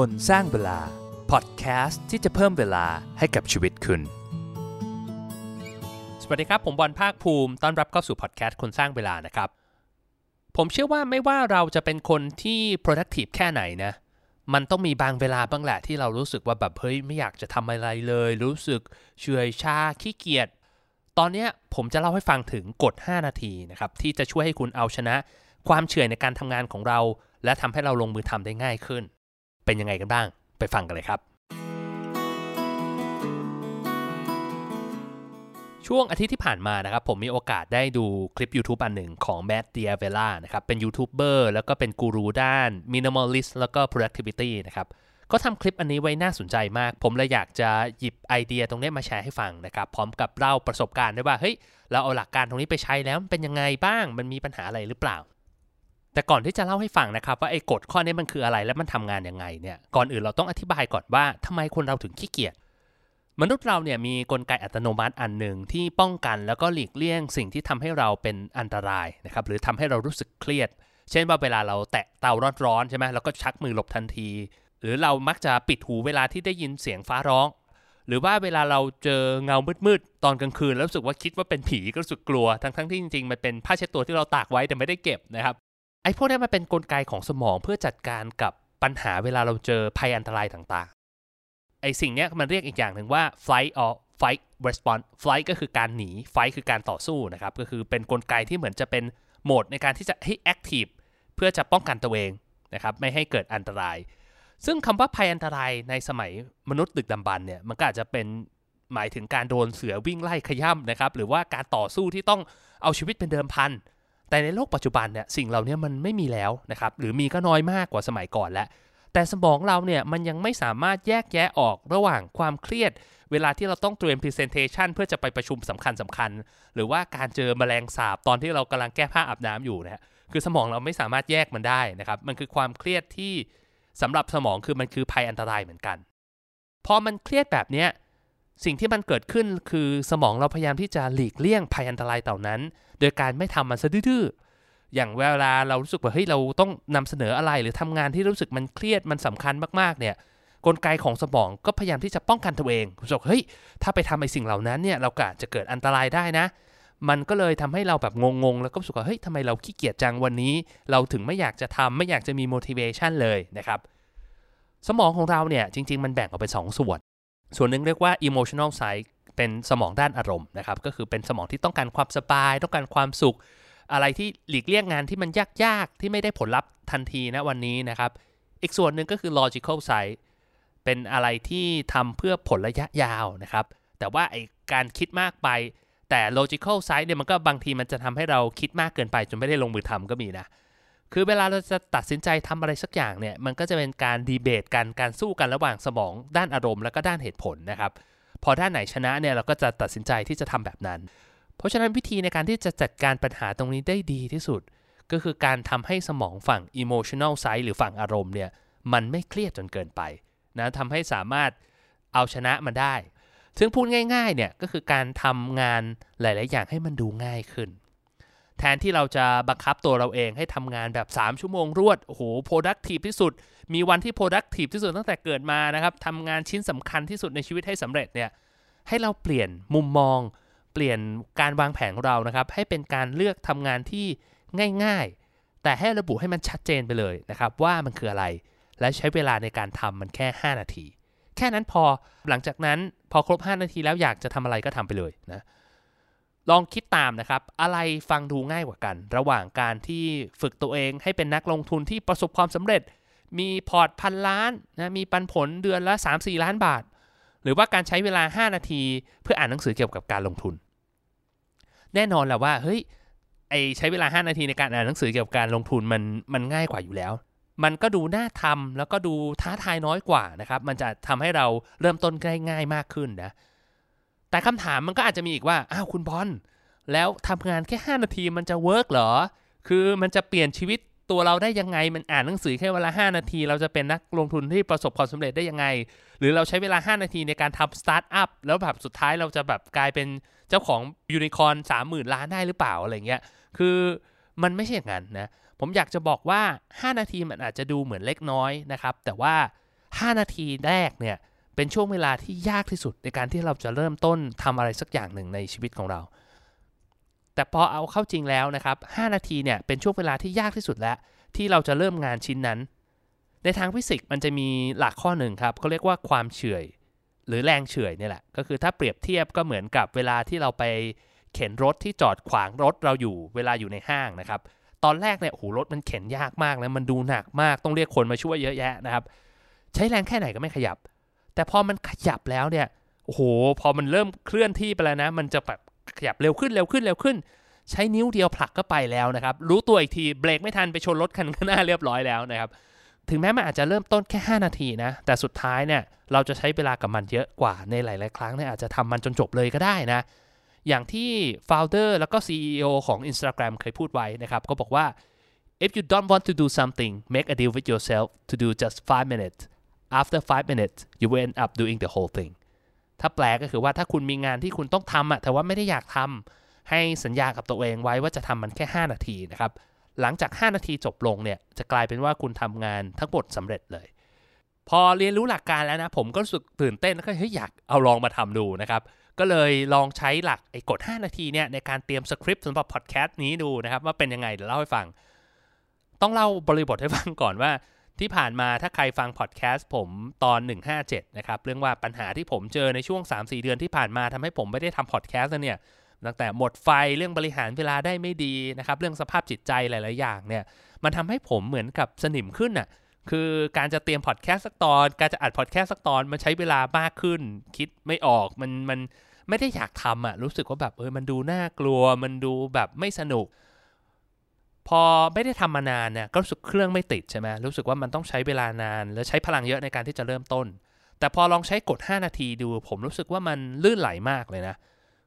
คนสร้างเวลา พอดแคสต์ที่จะเพิ่มเวลาให้กับชีวิตคุณ สวัสดีครับ ผมบอลภาคภูมิ ต้อนรับเข้าสู่พอดแคสต์คนสร้างเวลานะครับ ผมเชื่อว่าไม่ว่าเราจะเป็นคนที่ productive แค่ไหนนะ มันต้องมีบางเวลาบ้างแหละที่เรารู้สึกว่าแบบเฮ้ยไม่อยากจะทำอะไรเลย รู้สึกเฉื่อยชาขี้เกียจ ตอนนี้ผมจะเล่าให้ฟังถึงกฎ 5 นาทีนะครับที่จะช่วยให้คุณเอาชนะ ความเฉื่อยในการทำงานของเราและทำให้เราลงมือทำได้ง่ายขึ้น เป็นยังไงกันบ้าง ไปฟังกันเลยครับ ช่วงอาทิตย์ที่ผ่านมานะครับผมมีโอกาสได้ดูคลิป YouTube อันหนึ่งของแม t เดียเวล่านะครับเป็นยูทูบเบอร์แล้วก็เป็นกูรูด้าน Minimalist แล้วก็ Productivity นะครับก็ทำคลิปอันนี้ไว้น่าสนใจมาก ผมเลยอยากจะหยิบไอเดียตรงนี้มาแชร์ให้ฟังนะครับ พร้อมกับเล่าประสบการณ์ด้วยว่า เฮ้ย เราเอาหลักการตรงนี้ไปใช้แล้วมันเป็นยังไงบ้าง มันมีปัญหาอะไรหรือเปล่า แต่ก่อนที่จะเล่าให้ฟังนะครับว่าไอ้กฎข้อนี้มันคืออะไรและมันทำงานยังไงเนี่ยก่อนอื่นเราต้องอธิบายก่อนว่าทำไมคนเราถึงขี้เกียจมนุษย์เราเนี่ยมีกลไกอัตโนมัติอันหนึ่งที่ป้องกันแล้วก็หลีกเลี่ยงสิ่งที่ทำให้เราเป็นอันตรายนะครับหรือทำให้เรารู้สึกเครียด เช่นว่าเวลาเราแตะเตาร้อนๆใช่ไหมเราก็ชักมือหลบทันที หรือเรามักจะปิดหูเวลาที่ได้ยินเสียงฟ้าร้อง หรือว่าเวลาเราเจอเงามืดๆตอนกลางคืนแล้วรู้สึกว่าคิดว่าเป็นผีก็รู้สึกกลัวทั้งๆที่จริงๆมันเป็นผ้าเช็ดตัวที่เราตากไว้แต่ไม่ได้เก็บนะครับ ไอ้พวกนี้มันเป็นนกลไกของสมองเพื่อจัดการกับปัญหาเวลาเราเจอภัยอันตรายต่างๆ ไอ้สิ่งเนี้ยมันเรียกอีกอย่างหนึ่งว่า flight or fight response flight ก็คือการหนี fight คือการต่อสู้นะครับ ก็คือเป็นนกลไกที่เหมือนจะเป็นโหมดในการที่จะให้ active เพื่อจะป้องกันตัวเองนะครับไม่ให้เกิดอันตราย ซึ่งคำว่าภัยอันตรายในสมัยมนุษย์ดึกดำบรรเนี่ยมันก็อาจจะเป็นหมายถึงการโดนเสือวิ่งไล่ขย่ำนะครับหรือว่าการต่อสู้ที่ต้องเอาชีวิตเป็นเดิมพัน แต่ในโลกปัจจุบันเนี่ยสิ่งเหล่านี้มันไม่มีแล้วนะครับหรือมีก็น้อยมากกว่าสมัยก่อนแล้วแต่สมองเราเนี่ยมันยังไม่สามารถแยกแยะออกระหว่างความเครียด เวลาที่เราต้องเตรียม Presentation เพื่อจะไปประชุมสำคัญสคัญๆหรือว่าการเจอแมลงสาบตอนที่เรากำลังแก้ผ้าอาบน้ำอยู่นะคือสมองเราไม่สามารถแยกมันได้นะครับ มันคือความเครียดที่สำหรับสมองคือมันคือภัยอันตรายเหมือนกัน พอมันเครียดแบบเนี้ย สิ่งที่มันเกิดขึ้นคือสมองเราพยายามที่จะหลีกเลี่ยงภัยอันตรายเหล่านั้น โดยการไม่ทำมันซะดื้อๆอย่างเวลาเรารู้สึกว่าเฮ้ยเราต้องนำเสนออะไรหรือทำงานที่รู้สึกมันเครียดมันสำคัญมากๆเนี่ยกลไกของสมองก็พยายามที่จะป้องกันตัวเองรู้สึกเฮ้ยถ้าไปทำไอ้สิ่งเหล่านั้นเนี่ยเราก็อาจจะเกิดอันตรายได้นะ มันก็เลยทำให้เราแบบงงๆ แล้วก็รู้สึกว่าเฮ้ยทำไมเราขี้เกียจจังวันนี้ เราถึงไม่อยากจะทำไม่อยากจะมี motivation เลยนะครับ สมองของเราเนี่ยจริง ๆ มันแบ่งออกเป็น2ส่วน ส่วนหนึ่งเรียกว่า emotional side เป็นสมองด้านอารมณ์นะครับ ก็คือเป็นสมองที่ต้องการความสบาย ต้องการความสุข อะไรที่หลีกเลี่ยงงานที่มันยากๆ ที่ไม่ได้ผลลัพธ์ทันทีนะวันนี้นะครับ อีกส่วนหนึ่งก็คือ logical side เป็นอะไรที่ทำเพื่อผลระยะยาวนะครับ แต่ว่าไอการคิดมากไป แต่ logical side เนี่ยมันก็บางทีมันจะทำให้เราคิดมากเกินไปจนไม่ได้ลงมือทำก็มีนะ คือเวลาเราจะตัดสินใจทำอะไรสักอย่างเนี่ย มันก็จะเป็นการดีเบตกันการสู้กันระหว่างสมอง ด้านอารมณ์ แล้วก็ด้านเหตุผลนะครับ พอด้านไหนชนะเนี่ยเราก็จะตัดสินใจที่จะทำแบบนั้น เพราะฉะนั้นวิธีในการที่จะจัดการปัญหาตรงนี้ได้ดีที่สุด ก็คือการทำให้สมองฝั่ง emotional side หรือฝั่งอารมณ์เนี่ยมันไม่เครียดจนเกินไปนะทำให้สามารถเอาชนะมันได้ซึ่งพูดง่ายๆเนี่ยก็คือการทำงานหลาย ๆ อย่างให้มันดูง่ายขึ้น แทนที่เราจะบังคับตัวเราเองให้ทำงานแบบ 3 ชั่วโมงรวด โอ้โห productive ที่สุด มีวันที่ productive ที่สุดตั้งแต่เกิดมานะครับทำงานชิ้นสำคัญที่สุดในชีวิตให้สำเร็จเนี่ย ให้เราเปลี่ยนมุมมอง เปลี่ยนการวางแผนของเรานะครับ ให้เป็นการเลือกทำงานที่ง่ายๆ แต่ให้ระบุให้มันชัดเจนไปเลยนะครับ ว่ามันคืออะไร และใช้เวลาในการทำมันแค่ 5 นาที แค่นั้นพอ หลังจากนั้นพอครบ 5 นาทีแล้วอยากจะทำอะไรก็ทำไปเลยนะ ลองคิดตามนะครับ อะไรฟังดูง่ายกว่ากัน ระหว่างการที่ฝึกตัวเองให้เป็นนักลงทุนที่ประสบความสำเร็จ มีพอร์ตพันล้านนะมีปันผลเดือนละ 3-4 ล้านบาท หรือว่าการใช้เวลา 5 นาที เพื่ออ่านหนังสือเกี่ยวกับการลงทุน แน่นอนแหละว่าเฮ้ยไอใช้เวลา 5 นาทีในการอ่านหนังสือเกี่ยวกับการลงทุนมันมันง่ายกว่าอยู่แล้ว มันก็ดูน่าทำแล้วก็ดูท้าทายน้อยกว่านะครับ มันจะทำให้เราเริ่มต้นง่ายง่ายมากขึ้นนะ แต่คำถามมันก็อาจจะมีอีกว่า อ้าวคุณบอล แล้วทำงานแค่ 5 นาทีมันจะ work เหรอ คือมันจะเปลี่ยนชีวิตตัวเราได้ยังไง มันอ่านหนังสือแค่เวลา 5 นาที เราจะเป็นนักลงทุนที่ประสบความสำเร็จได้ยังไง หรือเราใช้เวลา 5 นาทีในการทำสตาร์ทอัพแล้วแบบสุดท้ายเราจะแบบกลายเป็นเจ้าของยูนิคอร์น30,000ล้านได้หรือเปล่าอะไรเงี้ย คือมันไม่ใช่อย่างนั้นนะ ผมอยากจะบอกว่า 5 นาทีมันอาจจะดูเหมือนเล็กน้อยนะครับ แต่ว่า 5 นาทีแรกเนี่ย เป็นช่วงเวลาที่ยากที่สุดในการที่เราจะเริ่มต้นทำอะไรสักอย่างหนึ่งในชีวิตของเรา แต่พอเอาเข้าจริงแล้วนะครับ 5 นาทีเนี่ยเป็นช่วงเวลาที่ยากที่สุดแล้ว ที่เราจะเริ่มงานชิ้นนั้น ในทางฟิสิกส์มันจะมีหลักข้อหนึ่งครับเขาเรียกว่าความเฉื่อย หรือแรงเฉื่อยนี่แหละ ก็คือถ้าเปรียบเทียบก็เหมือนกับเวลาที่เราไปเข็นรถที่จอดขวางรถเราอยู่เวลาอยู่ในห้างนะครับ ตอนแรกเนี่ยโอ้โหรถมันเข็นยากมากแล้วมันดูหนักมากต้องเรียกคนมาช่วยเยอะแยะนะครับ ใช้แรงแค่ไหนก็ไม่ขยับ แต่พอมันขยับแล้วเนี่ยโอ้โหพอมันเริ่มเคลื่อนที่ไปแล้วนะ มันจะแบบขยับเร็วขึ้นเร็วขึ้นเร็วขึ้น ใช้นิ้วเดียวผลักก็ไปแล้วนะครับ รู้ตัวอีกทีเบรกไม่ทันไปชนรถคันข้างหน้าเรียบร้อยแล้วนะครับถึงแม้มันอาจจะเริ่มต้นแค่ 5 นาทีนะ แต่สุดท้ายเนี่ยเราจะใช้เวลากับมันเยอะกว่าในหลาย ๆ ครั้งเนี่ยอาจจะทำมันจนจบเลยก็ได้นะ อย่างที่ founder แล้วก็ CEO ของ Instagram เคยพูดไว้นะครับ ก็บอกว่า if you don't want to do something make a deal with yourself to do just 5 minutes after 5 minutes you will end up doing the whole thing ถ้าแปลก็คือว่าถ้าคุณมีงานที่คุณต้องทำอะแต่ว่าไม่ได้อยากทำให้สัญญากับตัวเองไว้ว่าจะทำมันแค่ 5 นาทีนะครับ หลังจาก 5 นาทีจบลงเนี่ย จะกลายเป็นว่าคุณทำงานทั้งหมดสำเร็จเลย พอเรียนรู้หลักการแล้วนะ ผมก็รู้สึกตื่นเต้นแล้วก็เฮ้ยอยากเอาลองมาทำดูนะครับ ก็เลยลองใช้หลักไอ้กด5นาทีเนี่ยในการเตรียมสคริปต์สำหรับพอดแคสต์นี้ดูนะครับว่าเป็นยังไงเดี๋ยวเล่าให้ฟัง ต้องเล่าบริบทให้ฟังก่อนว่า ที่ผ่านมาถ้าใครฟังพอดแคสต์ผมตอน 157 นะครับ เรื่องว่าปัญหาที่ผมเจอในช่วง 3-4 เดือนที่ผ่านมาทำให้ผมไม่ได้ทำพอดแคสต์เนี่ยตั้งแต่หมดไฟเรื่องบริหารเวลาได้ไม่ดีนะครับ เรื่องสภาพจิตใจหลาย ๆ อย่างเนี่ยมันทำให้ผมเหมือนกับสนิมขึ้นอะคือการจะเตรียมพอดแคสต์สักตอน การจะอัดพอดแคสต์สักตอนมันใช้เวลามากขึ้น คิดไม่ออกมันมันไม่ได้อยากทำอะรู้สึกว่าแบบเออมันดูน่ากลัว มันดูแบบไม่สนุก พอไม่ได้ทำมานานเนี่ยก็รู้สึกเครื่องไม่ติดใช่ไหมรู้สึกว่ามันต้องใช้เวลานาน และใช้พลังเยอะในการที่จะเริ่มต้น แต่พอลองใช้กด 5 นาทีดู ผมรู้สึกว่ามันลื่นไหลมากเลยนะ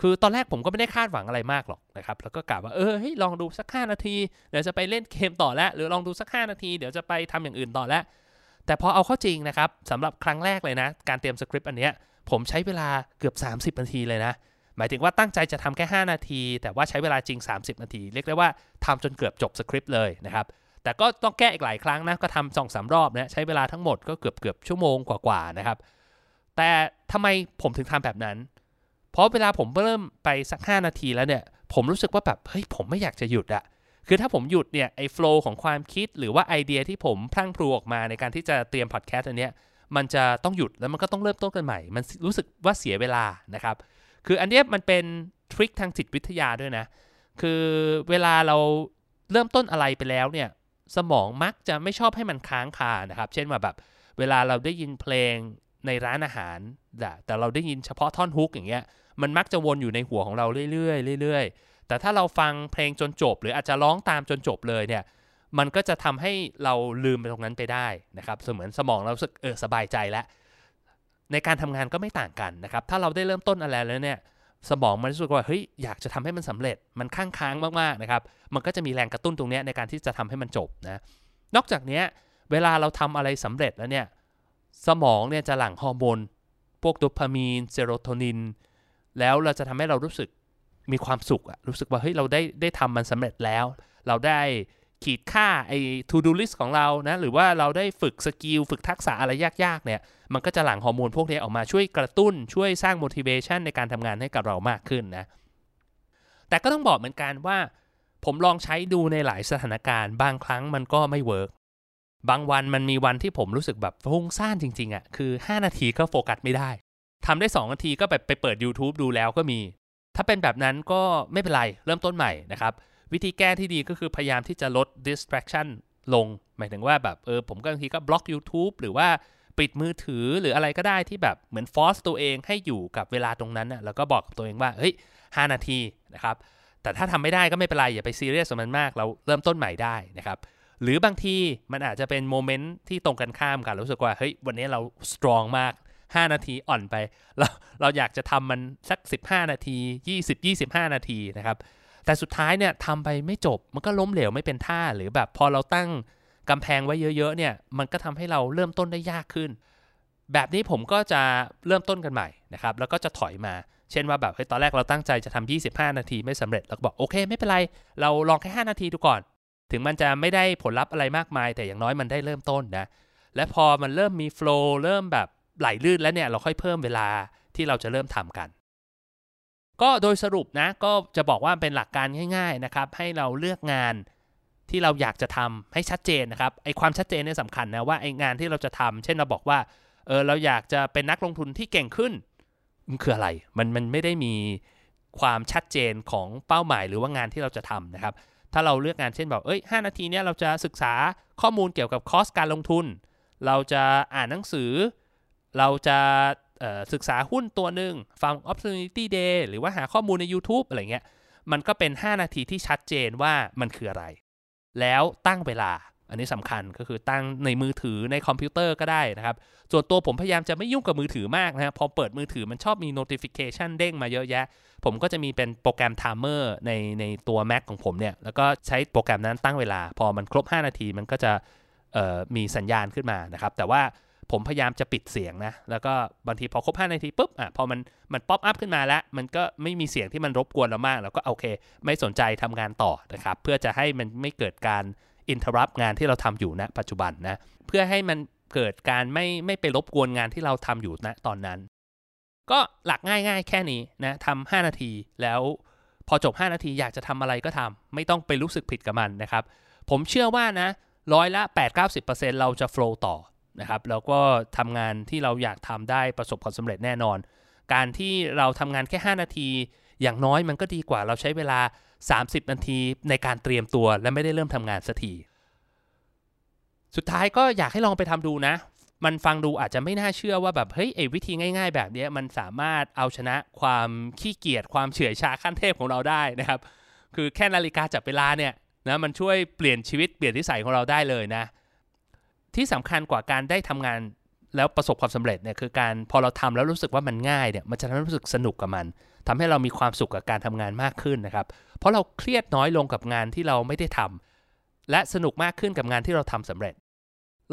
คือตอนแรกผมก็ไม่ได้คาดหวังอะไรมากหรอกนะครับ แล้วก็กะว่าเออเฮ้ยลองดูสัก 5 นาที เดี๋ยวจะไปเล่นเกมต่อแล้ว หรือลองดูสัก 5 นาที เดี๋ยวจะไปทำอย่างอื่นต่อแล้ว แต่พอเอาเข้าจริงนะครับสำหรับครั้งแรกเลยนะ การเตรียมสคริปต์อันเนี้ยผมใช้เวลาเกือบ 30 นาทีเลยนะ หมายถึงว่าตั้งใจจะทำแค่ 5 นาที แต่ว่าใช้เวลาจริง 30 นาที เรียกได้ว่าทำจนเกือบจบสคริปต์เลยนะครับแต่ก็ต้องแก้อีกหลายครั้งนะก็ทำสองสามรอบนะใช้เวลาทั้งหมดก็เกือบเกือบชั่วโมงกว่าๆนะครับแต่ทำไมผมถึงทำแบบนั้น เพราะเวลาผมเริ่มไปสัก 5 นาทีแล้วเนี่ยผมรู้สึกว่าแบบเฮ้ยผมไม่อยากจะหยุดอะคือถ้าผมหยุดเนี่ยไอ้ flow ของความคิดหรือว่าไอเดียที่ผมพลั่งพลูออกมาในการที่จะเตรียมพอดแคสต์อันเนี้ยมันจะต้องหยุดแล้วมันก็ต้องเริ่มต้นกันใหม่ มันรู้สึกว่าเสียเวลานะครับ คืออันนี้มันเป็นทริคทางจิตวิทยาด้วยนะ คือเวลาเราเริ่มต้นอะไรไปแล้วเนี่ย สมองมักจะไม่ชอบให้มันค้างคานะครับ เช่นว่าแบบเวลาเราได้ยินเพลงในร้านอาหาร แต่เราได้ยินเฉพาะท่อนฮุกอย่างเงี้ย มันมักจะวนอยู่ในหัวของเราเรื่อยๆเรื่อยๆ แต่ถ้าเราฟังเพลงจนจบ หรืออาจจะร้องตามจนจบเลยเนี่ย มันก็จะทำให้เราลืมไปตรงนั้นไปได้นะครับ เสมือนสมองเราสึกเออสบายใจแล้ว ในการทำงานก็ไม่ต่างกันนะครับ ถ้าเราได้เริ่มต้นอะไรแล้วเนี่ยสมองมันรู้สึกว่าเฮ้ยอยากจะทำให้มันสำเร็จมันค้างค้างมากๆนะครับมันก็จะมีแรงกระตุ้นตรงนี้ในการที่จะทำให้มันจบนะนอกจากนี้เวลาเราทำอะไรสำเร็จแล้วเนี่ยสมองเนี่ยจะหลั่งฮอร์โมนพวกโดพามีนเซโรโทนิน แล้วเราจะทำให้เรารู้สึกมีความสุขอะรู้สึกว่าเฮ้ยเราได้ได้ทำมันสำเร็จแล้ว เราได้ ขีดฆ่าไอ้ to do list ของเรานะ หรือว่าเราได้ฝึก skill ฝึกทักษะอะไรยากๆ เนี่ย มันก็จะหลั่งฮอร์โมนพวกนี้ออกมาช่วยกระตุ้น ช่วยสร้าง motivation ในการทำงานให้กับเรามากขึ้นนะ แต่ก็ต้องบอกเหมือนกันว่า ผมลองใช้ดูในหลายสถานการณ์ บางครั้งมันก็ไม่ work บางวันมันมีวันที่ผมรู้สึกแบบฟุ้งซ่านจริงๆอะ่ะ คือ 5 นาทีก็โฟกัสไม่ได้ทำได้ 2 นาทีก็แบบไปเปิด YouTube ดูแล้วก็มี ถ้าเป็นแบบนั้นก็ไม่เป็นไร เริ่มต้นใหม่นะครับ วิธีแก้ที่ดีก็คือพยายามที่จะลด distraction ลง หมายถึงว่าแบบเออผมก็บางทีก็บล็อก YouTube หรือว่าปิดมือถือหรืออะไรก็ได้ที่แบบเหมือน force ตัวเองให้อยู่กับเวลาตรงนั้นนะแล้วก็บอกกับตัวเองว่าเฮ้ย5นาทีนะครับแต่ถ้าทำไม่ได้ก็ไม่เป็นไร อย่าไปซีเรียสกับมันมาก เราเริ่มต้นใหม่ได้นะครับหรือบางทีมันอาจจะเป็น moment ที่ตรงกันข้ามกันรู้สึกว่าเฮ้ยวันนี้เรา strong มาก 5 นาทีอ่อนไปเราเราอยากจะทำมันสัก 15 นาที 20 25 นาทีนะครับ แต่สุดท้ายเนี่ยทำไปไม่จบมันก็ล้มเหลวไม่เป็นท่าหรือแบบพอเราตั้งกำแพงไว้เยอะๆเนี่ยมันก็ทำให้เราเริ่มต้นได้ยากขึ้น แบบนี้ผมก็จะเริ่มต้นกันใหม่นะครับแล้วก็จะถอยมา เช่นว่าแบบเฮ้ยตอนแรกเราตั้งใจจะทำ25 นาทีไม่สำเร็จเราก็บอกโอเค ไม่เป็นไร เราลองแค่ 5 นาทีดูก่อน ถึงมันจะไม่ได้ผลลัพธ์อะไรมากมาย แต่อย่างน้อยมันได้เริ่มต้นนะและพอมันเริ่มมีโฟล์เริ่มแบบไหลลื่นแล้วเนี่ยเราค่อยเพิ่มเวลาที่เราจะเริ่มทำกัน ก็โดยสรุปนะก็จะบอกว่าเป็นหลักการง่าย ๆนะครับ ให้เราเลือกงานที่เราอยากจะทำให้ชัดเจนนะครับไอความชัดเจนเนี่ยสำคัญนะว่าไองานที่เราจะทำเช่นเราบอกว่าเออเราอยากจะเป็นนักลงทุนที่เก่งขึ้นมันคืออะไรมันมันไม่ได้มีความชัดเจนของเป้าหมายหรือว่างานที่เราจะทำนะครับ ถ้าเราเลือกงานเช่นแบอกเอ้ย5นาทีเนี้ยเราจะศึกษาข้อมูลเกี่ยวกับคอสการลงทุน เราจะอ่านหนังสือ เราจะ ศึกษาหุ้นตัวหนึ่งฟัง opportunity day หรือว่าหาข้อมูลใน YouTube อะไรเงี้ย มันก็เป็น 5 นาทีที่ชัดเจนว่ามันคืออะไร แล้วตั้งเวลา อันนี้สำคัญก็คือตั้งในมือถือในคอมพิวเตอร์ก็ได้นะครับ ส่วนตัวผมพยายามจะไม่ยุ่งกับมือถือมากนะครับพอเปิดมือถือมันชอบมี notification เด้งมาเยอะแยะ ผมก็จะมีเป็นโปรแกรม timer ในในตัว Mac ของผมเนี่ย แล้วก็ใช้โปรแกรมนั้นตั้งเวลา พอมันครบ 5 นาทีมันก็จะมีสัญญาณขึ้นมานะครับ แต่ว่า ผมพยายามจะปิดเสียงนะ แล้วก็บางทีพอครบ 5 นาทีปุ๊บอะพอมันมัน pop up ขึ้นมาแล้ว มันก็ไม่มีเสียงที่มันรบกวนเรามากแล้วก็โอเค ไม่สนใจทำงานต่อนะครับ เพื่อจะให้มันไม่เกิดการอินเทอร์รับงานที่เราทำอยู่ณนะปัจจุบันนะ เพื่อให้มันเกิดการไม่ไม่ไปรบกวนงานที่เราทำอยู่ณนะตอนนั้น ก็หลักง่ายๆ แค่นี้นะทำ5นาทีแล้วพอจบ 5 นาทีอยากจะทำอะไรก็ทำไม่ต้องไปรู้สึกผิดกับมันนะครับ ผมเชื่อว่านะร้อยละ 8-90%เราจะโฟล์ต่อ นะครับแล้วก็ทำงานที่เราอยากทำได้ประสบความสำเร็จแน่นอน การที่เราทำงานแค่ 5 นาที อย่างน้อยมันก็ดีกว่าเราใช้เวลา 30 นาทีในการเตรียมตัวและไม่ได้เริ่มทำงานสักทีสุดท้ายก็อยากให้ลองไปทำดูนะ มันฟังดูอาจจะไม่น่าเชื่อว่าแบบเฮ้ยไอ้วิธีง่ายๆ แบบนี้มันสามารถเอาชนะความขี้เกียจความเฉื่อยชาขั้นเทพของเราได้นะครับคือแค่นาฬิกาจับเวลาเนี่ยนะมันช่วยเปลี่ยนชีวิตเปลี่ยนนิสัยของเราได้เลยนะ ที่สำคัญกว่าการได้ทำงานแล้วประสบความสำเร็จเนี่ยคือการพอเราทำแล้วรู้สึกว่ามันง่ายเนี่ยมันจะทำให้รู้สึกสนุกกับมันทำให้เรามีความสุขกับการทำงานมากขึ้นนะครับ เพราะเราเครียดน้อยลงกับงานที่เราไม่ได้ทำและสนุกมากขึ้นกับงานที่เราทำสำเร็จ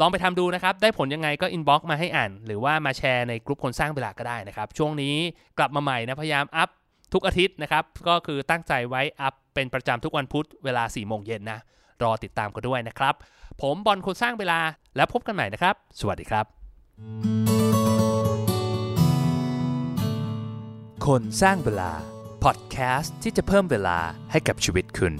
ลองไปทำดูนะครับ ได้ผลยังไงก็ inbox มาให้อ่าน หรือว่ามาแชร์ในกลุ่มคนสร้างเวลาก็ได้นะครับ ช่วงนี้กลับมาใหม่นะพยายามอัพทุกอาทิตย์นะครับก็คือตั้งใจไว้อัพเป็นประจำทุกวันพุธเวลา4ี่โมงเย็นนะรอติดตามกันด้วยนะครับ ผมบอลคนสร้างเวลา แล้วพบกันใหม่นะครับ สวัสดีครับ คนสร้างเวลา พอดแคสต์ที่จะเพิ่มเวลาให้กับชีวิตคุณ